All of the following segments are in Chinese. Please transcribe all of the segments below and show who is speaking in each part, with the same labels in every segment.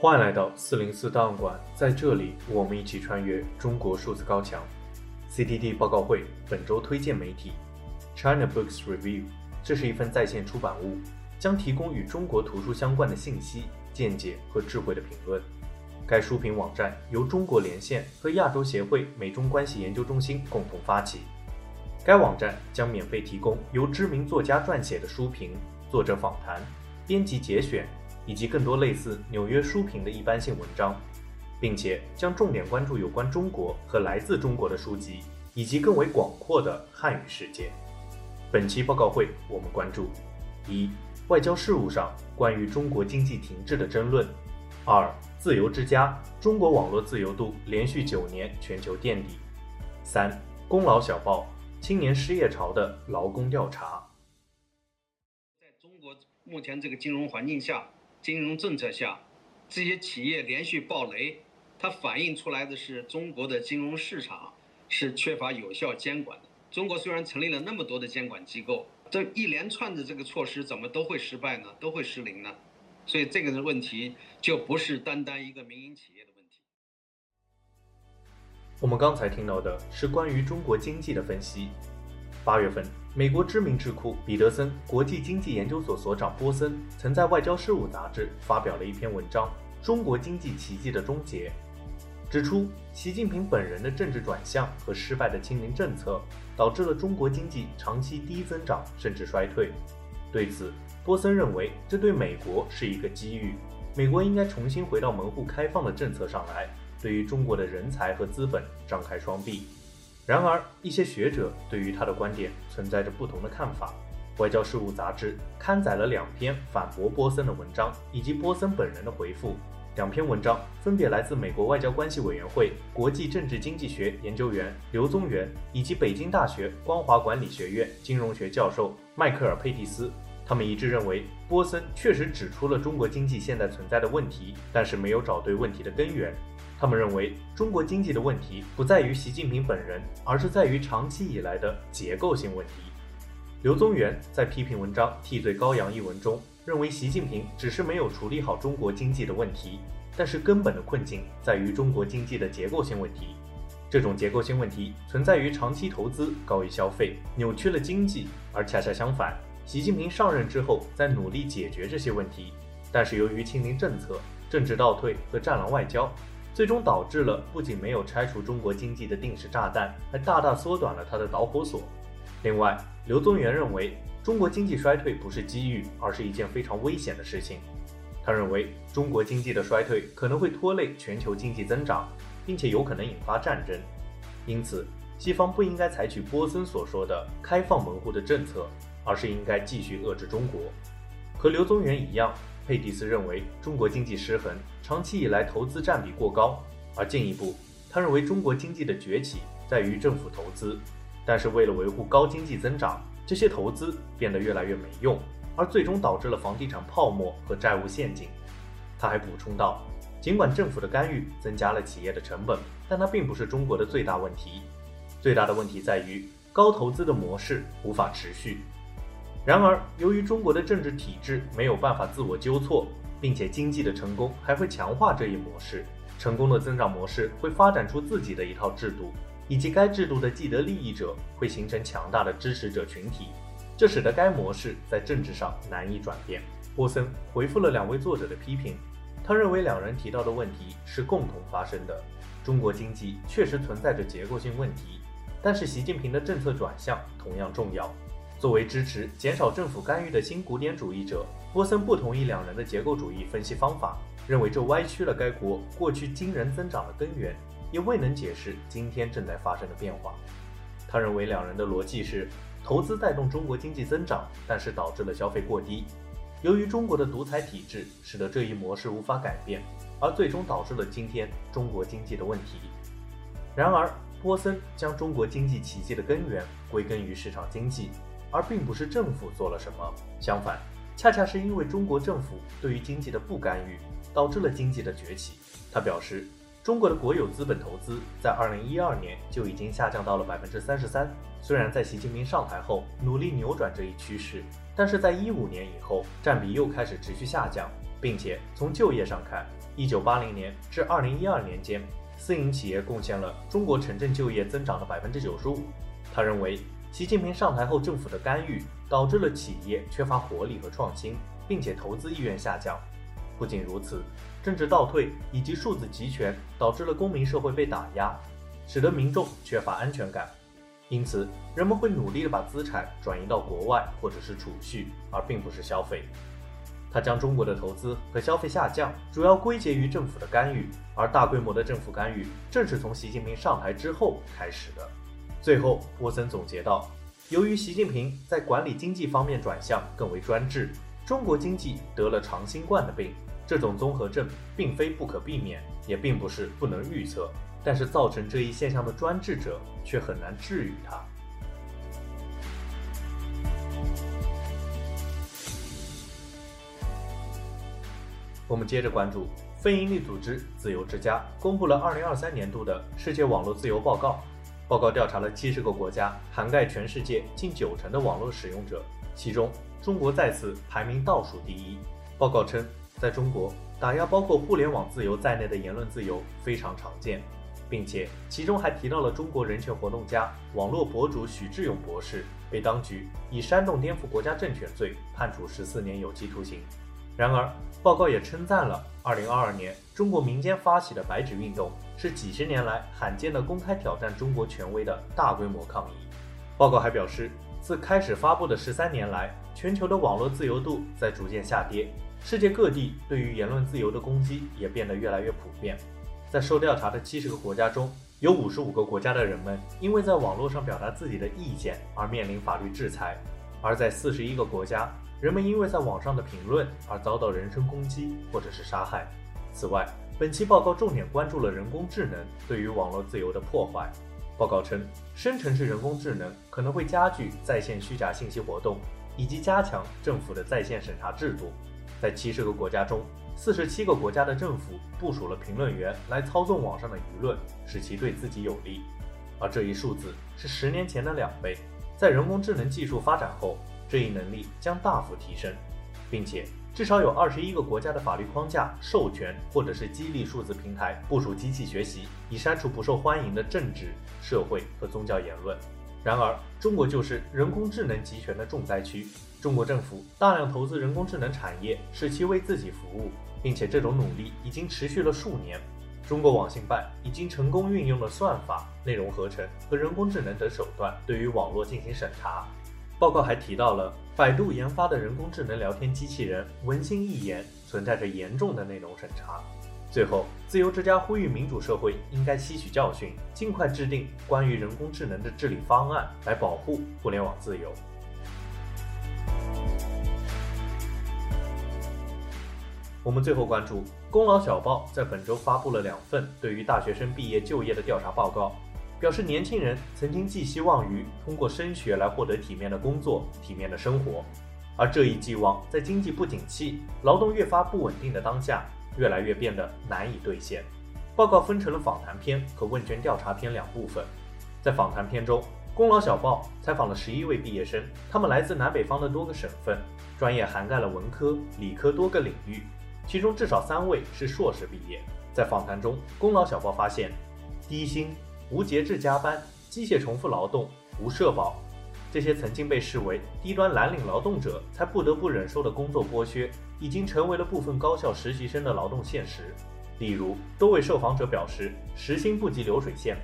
Speaker 1: 欢迎来到四零四档案馆，在这里，我们一起穿越中国数字高墙。CTD 报告会本周推荐媒体 China Books Review，这是一份在线出版物，将提供与中国图书相关的信息、见解和智慧的评论。该书评网站由中国连线和亚洲协会美中关系研究中心共同发起。该网站将免费提供由知名作家撰写的书评、作者访谈、编辑节选。以及更多类似纽约书评的一般性文章，并且将重点关注有关中国和来自中国的书籍，以及更为广阔的汉语世界。本期报告会，我们关注：一、外交事务上关于中国经济停滞的争论；二、自由之家，中国网络自由度连续九年全球垫底；三、功劳小报，青年失业潮的劳工调查。
Speaker 2: 在中国目前这个金融环境下。金融政策下，这些企业连续暴雷，它反映出来的是中国的金融市场是缺乏有效监管的。中国虽然成立了那么多的监管机构，这一连串的这个措施怎么都会失败呢？都会失灵呢？所以这个的问题就不是单单一个民营企业的问题。
Speaker 1: 我们刚才听到的是关于中国经济的分析。八月份，美国知名智库彼得森国际经济研究所所长波森曾在《外交事务》杂志发表了一篇文章《中国经济奇迹的终结》，指出习近平本人的政治转向和失败的清零政策，导致了中国经济长期低增长甚至衰退。对此，波森认为这对美国是一个机遇，美国应该重新回到门户开放的政策上来，对于中国的人才和资本张开双臂。然而，一些学者对于他的观点存在着不同的看法。外交事务杂志刊载了两篇反驳波森的文章，以及波森本人的回复。两篇文章分别来自美国外交关系委员会国际政治经济学研究员刘宗元以及北京大学光华管理学院金融学教授迈克尔·佩蒂斯。他们一致认为，波森确实指出了中国经济现在存在的问题，但是没有找对问题的根源。他们认为，中国经济的问题不在于习近平本人，而是在于长期以来的结构性问题。刘宗元在批评文章《替罪羔羊》一文中，认为习近平只是没有处理好中国经济的问题，但是根本的困境在于中国经济的结构性问题。这种结构性问题存在于长期投资高于消费，扭曲了经济，而恰恰相反，习近平上任之后在努力解决这些问题，但是由于清零政策、政治倒退和战狼外交。最终导致了不仅没有拆除中国经济的定时炸弹，还大大缩短了它的导火索。另外，刘宗元认为，中国经济衰退不是机遇，而是一件非常危险的事情。他认为，中国经济的衰退可能会拖累全球经济增长，并且有可能引发战争。因此，西方不应该采取波森所说的开放门户的政策，而是应该继续遏制中国。和刘宗元一样。佩蒂斯认为，中国经济失衡，长期以来投资占比过高。而进一步，他认为中国经济的崛起在于政府投资，但是为了维护高经济增长，这些投资变得越来越没用，而最终导致了房地产泡沫和债务陷阱。他还补充道，尽管政府的干预增加了企业的成本，但它并不是中国的最大问题。最大的问题在于高投资的模式无法持续。然而，由于中国的政治体制没有办法自我纠错，并且经济的成功还会强化这一模式，成功的增长模式会发展出自己的一套制度，以及该制度的既得利益者会形成强大的支持者群体，这使得该模式在政治上难以转变。波森回复了两位作者的批评，他认为两人提到的问题是共同发生的，中国经济确实存在着结构性问题，但是习近平的政策转向同样重要。作为支持减少政府干预的新古典主义者，波森不同意两人的结构主义分析方法，认为这歪曲了该国过去惊人增长的根源，也未能解释今天正在发生的变化。他认为两人的逻辑是：投资带动中国经济增长，但是导致了消费过低。由于中国的独裁体制使得这一模式无法改变，而最终导致了今天中国经济的问题。然而，波森将中国经济奇迹的根源归根于市场经济。而并不是政府做了什么，相反，恰恰是因为中国政府对于经济的不干预，导致了经济的崛起。他表示，中国的国有资本投资在二零一二年就已经下降到了百分之三十三。虽然在习近平上台后努力扭转这一趋势，但是在一五年以后，占比又开始持续下降，并且从就业上看，一九八零年至二零一二年间，私营企业贡献了中国城镇就业增长的百分之九十五。他认为，习近平上台后政府的干预导致了企业缺乏活力和创新，并且投资意愿下降。不仅如此，政治倒退以及数字集权导致了公民社会被打压，使得民众缺乏安全感。因此，人们会努力地把资产转移到国外或者是储蓄，而并不是消费。他将中国的投资和消费下降主要归结于政府的干预，而大规模的政府干预正是从习近平上台之后开始的。最后，波森总结道：由于习近平在管理经济方面转向更为专制，中国经济得了长新冠的病。这种综合症并非不可避免，也并不是不能预测。但是造成这一现象的专制者却很难治愈它。我们接着关注非营利组织自由之家公布了二零二三年度的世界网络自由报告。报告调查了七十个国家，涵盖全世界近九成的网络使用者，其中中国再次排名倒数第一。报告称，在中国，打压包括互联网自由在内的言论自由非常常见。并且其中还提到了中国人权活动家、网络博主许志永博士被当局以煽动颠覆国家政权罪判处十四年有期徒刑。然而，报告也称赞了二零二二年中国民间发起的白纸运动是几十年来罕见的公开挑战中国权威的大规模抗议。报告还表示，自开始发布的十三年来，全球的网络自由度在逐渐下跌，世界各地对于言论自由的攻击也变得越来越普遍。在受调查的七十个国家中，有五十五个国家的人们因为在网络上表达自己的意见而面临法律制裁；而在四十一个国家，人们因为在网上的评论而遭到人身攻击或者是杀害。此外，本期报告重点关注了人工智能对于网络自由的破坏。报告称，生成式人工智能可能会加剧在线虚假信息活动，以及加强政府的在线审查制度。在七十个国家中，四十七个国家的政府部署了评论员来操纵网上的舆论，使其对自己有利，而这一数字是十年前的两倍。在人工智能技术发展后，这一能力将大幅提升，并且至少有二十一个国家的法律框架授权或者是激励数字平台部署机器学习，以删除不受欢迎的政治、社会和宗教言论。然而，中国就是人工智能集权的重灾区。中国政府大量投资人工智能产业，使其为自己服务。并且这种努力已经持续了数年。中国网信办已经成功运用了算法、内容合成和人工智能等手段，对于网络进行审查。报告还提到了百度研发的人工智能聊天机器人“文心一言”存在着严重的内容审查。最后，自由之家呼吁民主社会应该吸取教训，尽快制定关于人工智能的治理方案，来保护互联网自由。我们最后关注《功劳小报》在本周发布了两份对于大学生毕业就业的调查报告，表示年轻人曾经寄希望于通过升学来获得体面的工作、体面的生活，而这一寄望在经济不景气、劳动越发不稳定的当下，越来越变得难以兑现。报告分成了访谈篇和问卷调查篇两部分。在访谈篇中，《功劳小报》采访了十一位毕业生，他们来自南北方的多个省份，专业涵盖了文科、理科多个领域。其中至少三位是硕士毕业。在访谈中，功劳小报发现，低薪、无节制加班、机械重复劳动、无社保，这些曾经被视为低端蓝领劳动者才不得不忍受的工作剥削，已经成为了部分高校实习生的劳动现实。例如，多位受访者表示，时薪不及流水线。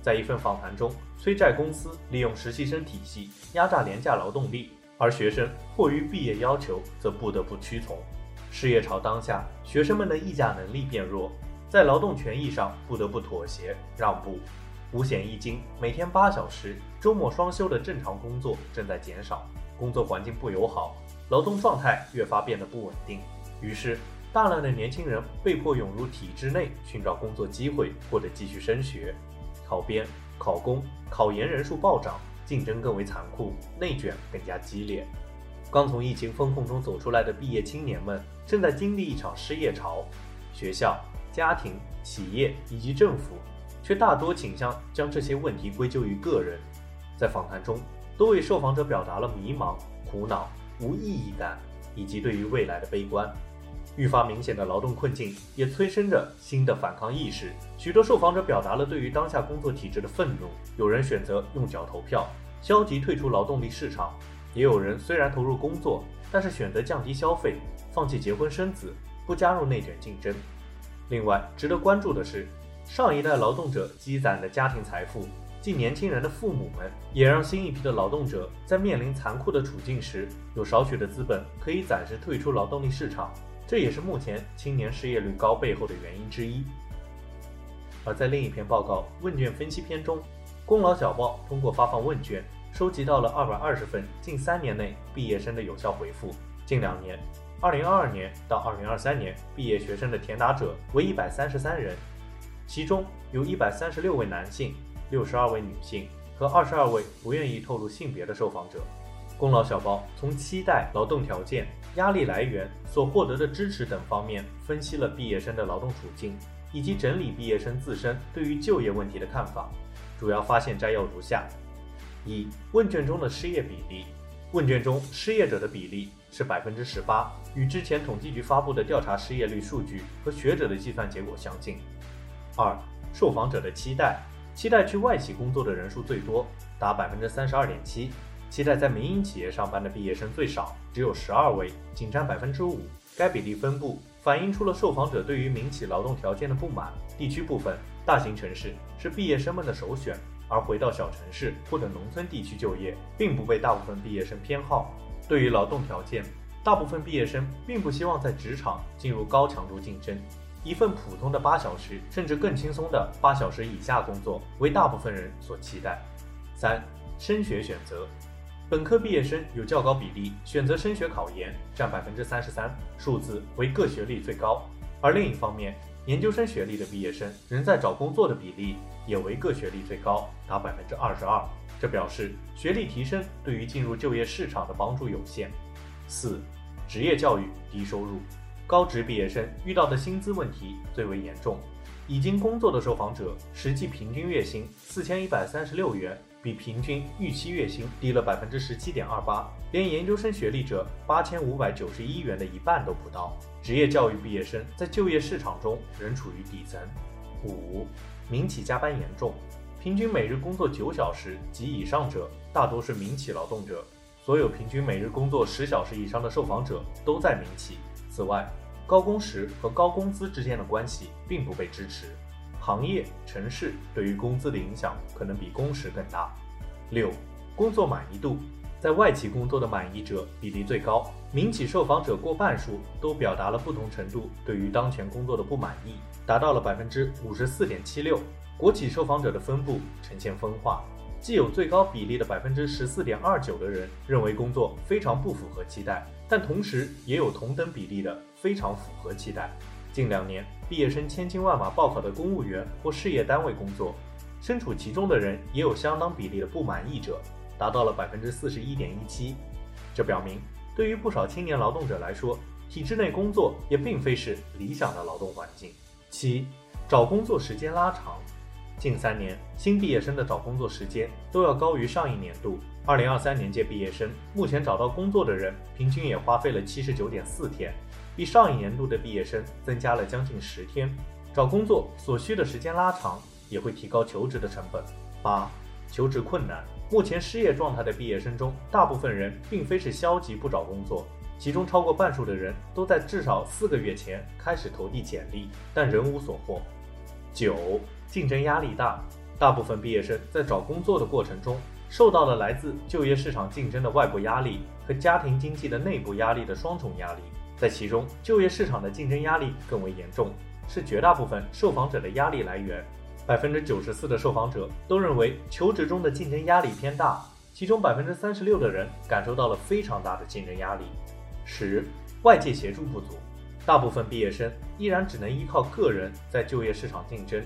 Speaker 1: 在一份访谈中，催债公司利用实习生体系压榨廉价劳动力，而学生迫于毕业要求，则不得不屈从。失业潮当下，学生们的议价能力变弱，在劳动权益上不得不妥协让步。五险一金，每天八小时，周末双休的正常工作正在减少，工作环境不友好，劳动状态越发变得不稳定。于是，大量的年轻人被迫涌入体制内寻找工作机会或者继续升学。考编、考公、考研人数暴涨，竞争更为残酷，内卷更加激烈。刚从疫情封控中走出来的毕业青年们，正在经历一场失业潮。学校、家庭、企业以及政府，却大多倾向将这些问题归咎于个人。在访谈中，多位受访者表达了迷茫、苦恼、无意义感，以及对于未来的悲观。愈发明显的劳动困境也催生着新的反抗意识。许多受访者表达了对于当下工作体制的愤怒，有人选择用脚投票，消极退出劳动力市场；也有人虽然投入工作，但是选择降低消费，放弃结婚生子，不加入内卷竞争。另外，值得关注的是，上一代劳动者积攒的家庭财富。即年轻人的父母们，也让新一批的劳动者在面临残酷的处境时，有少许的资本可以暂时退出劳动力市场，这也是目前青年失业率高背后的原因之一。而在另一篇报告问卷分析篇中，功劳小报通过发放问卷，收集到了二百二十份近三年内毕业生的有效回复。近两年，二零二二年到二零二三年毕业学生的填答者为一百三十三人，其中有一百三十六位男性。六十二位女性和二十二位不愿意透露性别的受访者，功劳小报从期待、劳动条件、压力来源、所获得的支持等方面分析了毕业生的劳动处境，以及整理毕业生自身对于就业问题的看法。主要发现摘要如下：一、问卷中的失业比例，问卷中失业者的比例是百分之十八，与之前统计局发布的调查失业率数据和学者的计算结果相近。二、受访者的期待。期待去外企工作的人数最多，达百分之三十二点七；期待在民营企业上班的毕业生最少，只有十二位，仅占百分之五。该比例分布反映出了受访者对于民企劳动条件的不满。地区部分，大型城市是毕业生们的首选，而回到小城市或者农村地区就业，并不被大部分毕业生偏好。对于劳动条件，大部分毕业生并不希望在职场进入高强度竞争。一份普通的八小时，甚至更轻松的八小时以下工作，为大部分人所期待。三、升学选择，本科毕业生有较高比例选择升学考研，占百分之三十三，数字为各学历最高。而另一方面，研究生学历的毕业生仍在找工作的比例也为各学历最高，达百分之二十二。这表示学历提升对于进入就业市场的帮助有限。四、职业教育低收入。高职毕业生遇到的薪资问题最为严重，已经工作的受访者实际平均月薪四千一百三十六元，比平均预期月薪低了百分之十七点二八，连研究生学历者八千五百九十一元的一半都不到。职业教育毕业生在就业市场中仍处于底层。五、民企加班严重，平均每日工作九小时及以上者大多是民企劳动者，所有平均每日工作十小时以上的受访者都在民企。此外，高工时和高工资之间的关系并不被支持，行业、城市对于工资的影响可能比工时更大。六、工作满意度，在外企工作的满意者比例最高，民企受访者过半数都表达了不同程度对于当前工作的不满意，达到了百分之五十四点七六。国企受访者的分布呈现分化，既有最高比例的百分之十四点二九的人认为工作非常不符合期待。但同时也有同等比例的非常符合期待。近两年，毕业生千军万马报考的公务员或事业单位工作，身处其中的人也有相当比例的不满意者，达到了百分之四十一点一七。这表明，对于不少青年劳动者来说，体制内工作也并非是理想的劳动环境。七，找工作时间拉长。近三年，新毕业生的找工作时间都要高于上一年度。二零二三年届毕业生目前找到工作的人，平均也花费了七十九点四天，比上一年度的毕业生增加了将近十天。找工作所需的时间拉长，也会提高求职的成本。八、求职困难。目前失业状态的毕业生中，大部分人并非是消极不找工作，其中超过半数的人都在至少四个月前开始投递简历，但仍无所获。九、竞争压力大。大部分毕业生在找工作的过程中，受到了来自就业市场竞争的外部压力和家庭经济的内部压力的双重压力，在其中，就业市场的竞争压力更为严重，是绝大部分受访者的压力来源。百分之九十四的受访者都认为求职中的竞争压力偏大，其中百分之三十六的人感受到了非常大的竞争压力。十，外界协助不足，大部分毕业生依然只能依靠个人在就业市场竞争。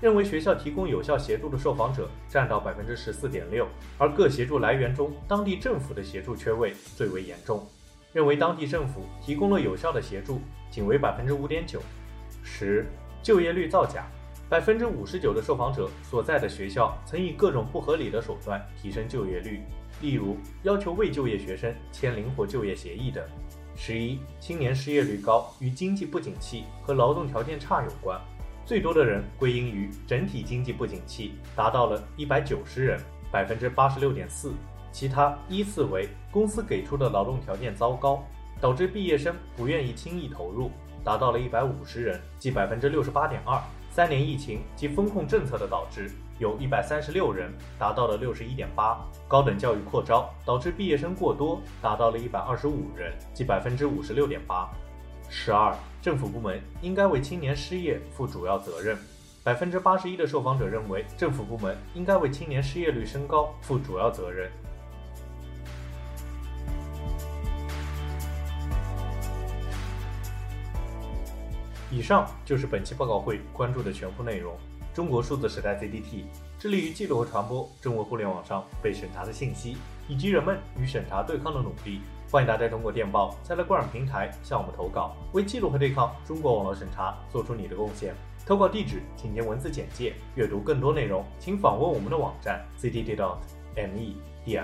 Speaker 1: 认为学校提供有效协助的受访者占到百分之十四点六，而各协助来源中，当地政府的协助缺位最为严重。认为当地政府提供了有效的协助，仅为百分之五点九。十、就业率造假，百分之五十九的受访者所在的学校曾以各种不合理的手段提升就业率，例如要求未就业学生签灵活就业协议等。十一、青年失业率高与经济不景气和劳动条件差有关，最多的人归因于整体经济不景气，达到了一百九十人，百分之八十六点四。其他依次为公司给出的劳动条件糟糕，导致毕业生不愿意轻易投入，达到了一百五十人，即百分之六十八点二。三年疫情及风控政策的导致，有一百三十六人，达到了六十一点八。高等教育扩招导致毕业生过多，达到了一百二十五人，即百分之五十六点八。十二，政府部门应该为青年失业负主要责任。百分之八十一的受访者认为，政府部门应该为青年失业率升高负主要责任。以上就是本期报告会关注的全部内容。中国数字时代 CDT 致力于记录和传播中国互联网上被审查的信息，以及人们与审查对抗的努力。欢迎大家通过电报、在来官网平台向我们投稿，为记录和对抗中国网络审查做出你的贡献。投稿地址请见文字简介。阅读更多内容，请访问我们的网站 cddot me dia。